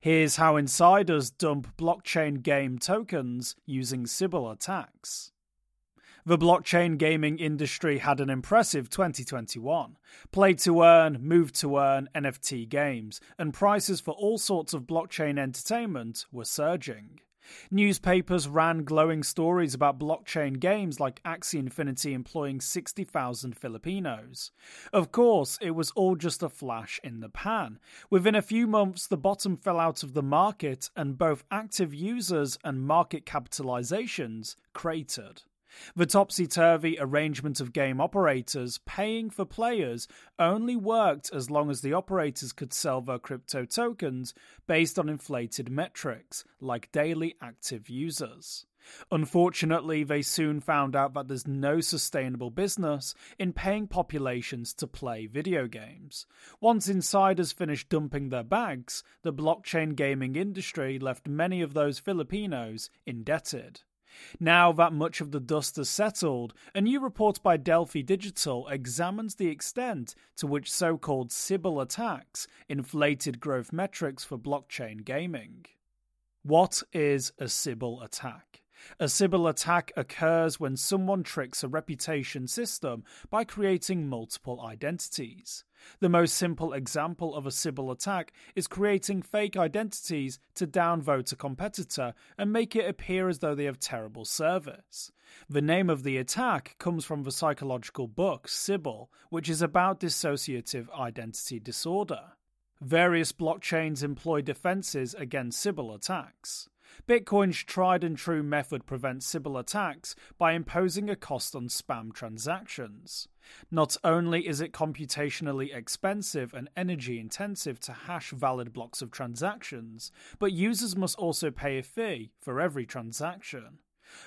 Here's how insiders dump blockchain game tokens using Sybil attacks. The blockchain gaming industry had an impressive 2021. Play to earn, move to earn NFT games, and prices for all sorts of blockchain entertainment were surging. Newspapers ran glowing stories about blockchain games like Axie Infinity employing 60,000 Filipinos. Of course, it was all just a flash in the pan. Within a few months, the bottom fell out of the market, and both active users and market capitalizations cratered. The topsy turvy arrangement of game operators paying for players only worked as long as the operators could sell their crypto tokens based on inflated metrics, like daily active users. Unfortunately, they soon found out that there's no sustainable business in paying populations to play video games. Once insiders finished dumping their bags, the blockchain gaming industry left many of those Filipinos indebted. Now that much of the dust has settled, a new report by Delphi Digital examines the extent to which so called Sybil attacks inflated growth metrics for blockchain gaming. What is a Sybil attack? A Sybil attack occurs when someone tricks a reputation system by creating multiple identities. The most simple example of a Sybil attack is creating fake identities to downvote a competitor and make it appear as though they have terrible service. The name of the attack comes from the psychological book Sybil, which is about dissociative identity disorder. Various blockchains employ defenses against Sybil attacks. Bitcoin's tried and true method prevents Sybil attacks by imposing a cost on spam transactions. Not only is it computationally expensive and energy intensive to hash valid blocks of transactions, but users must also pay a fee for every transaction.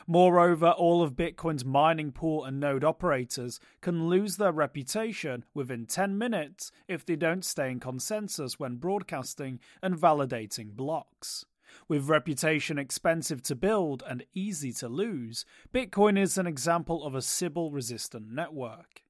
Moreover, all of Bitcoin's mining pool and node operators can lose their reputation within 10 minutes if they don't stay in consensus when broadcasting and validating blocks. With reputation expensive to build and easy to lose, Bitcoin is an example of a Sybil resistant network.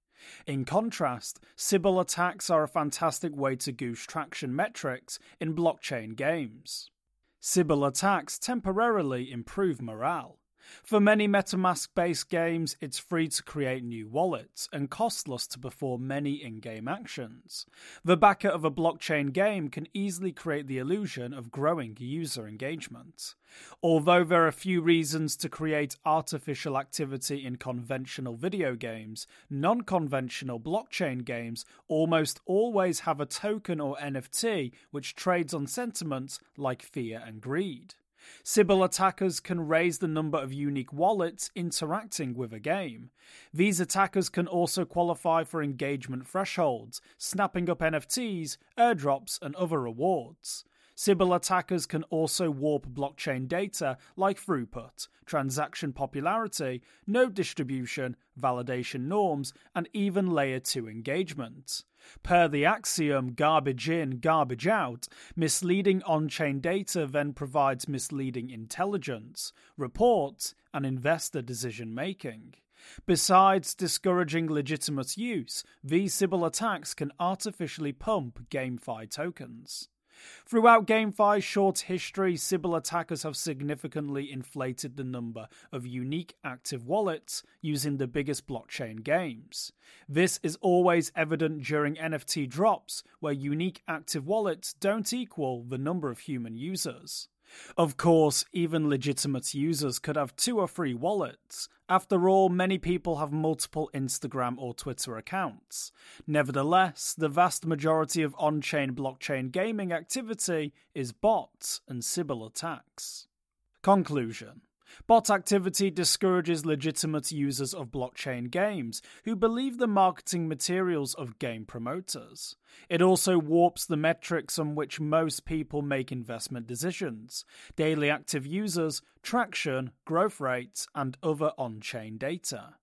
In contrast, Sybil attacks are a fantastic way to goose traction metrics in blockchain games. Sybil attacks temporarily improve morale. For many MetaMask based games, it's free to create new wallets and costless to perform many in game actions. The backer of a blockchain game can easily create the illusion of growing user engagement. Although there are few reasons to create artificial activity in conventional video games, non conventional blockchain games almost always have a token or NFT which trades on sentiments like fear and greed. Sybil attackers can raise the number of unique wallets interacting with a game. These attackers can also qualify for engagement thresholds, snapping up NFTs, airdrops, and other rewards. Sybil attackers can also warp blockchain data like throughput, transaction popularity, node distribution, validation norms, and even layer 2 engagement. Per the axiom garbage in, garbage out, misleading on chain data then provides misleading intelligence, reports, and investor decision making. Besides discouraging legitimate use, these Sybil attacks can artificially pump GameFi tokens. Throughout GameFi's short history, Sybil attackers have significantly inflated the number of unique active wallets using the biggest blockchain games. This is always evident during NFT drops, where unique active wallets don't equal the number of human users. Of course, even legitimate users could have two or three wallets. After all, many people have multiple Instagram or Twitter accounts. Nevertheless, the vast majority of on chain blockchain gaming activity is bots and Sybil attacks. Conclusion Bot activity discourages legitimate users of blockchain games who believe the marketing materials of game promoters. It also warps the metrics on which most people make investment decisions daily active users, traction, growth rates, and other on chain data.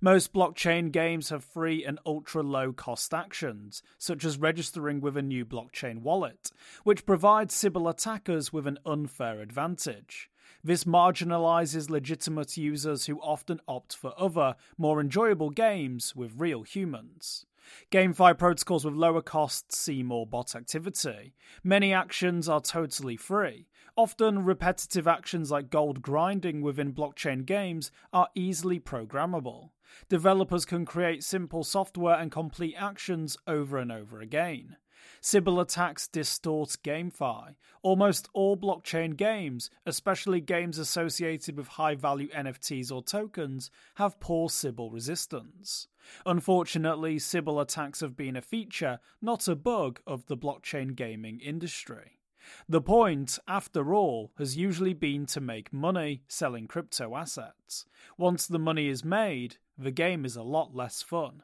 Most blockchain games have free and ultra low cost actions, such as registering with a new blockchain wallet, which provides Sybil attackers with an unfair advantage. This marginalizes legitimate users who often opt for other, more enjoyable games with real humans. GameFi protocols with lower costs see more bot activity. Many actions are totally free. Often, repetitive actions like gold grinding within blockchain games are easily programmable. Developers can create simple software and complete actions over and over again. Sybil attacks distort GameFi. Almost all blockchain games, especially games associated with high value NFTs or tokens, have poor Sybil resistance. Unfortunately, Sybil attacks have been a feature, not a bug, of the blockchain gaming industry. The point, after all, has usually been to make money selling crypto assets. Once the money is made, the game is a lot less fun.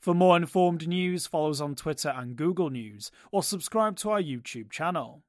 For more informed news, follow us on Twitter and Google News, or subscribe to our YouTube channel.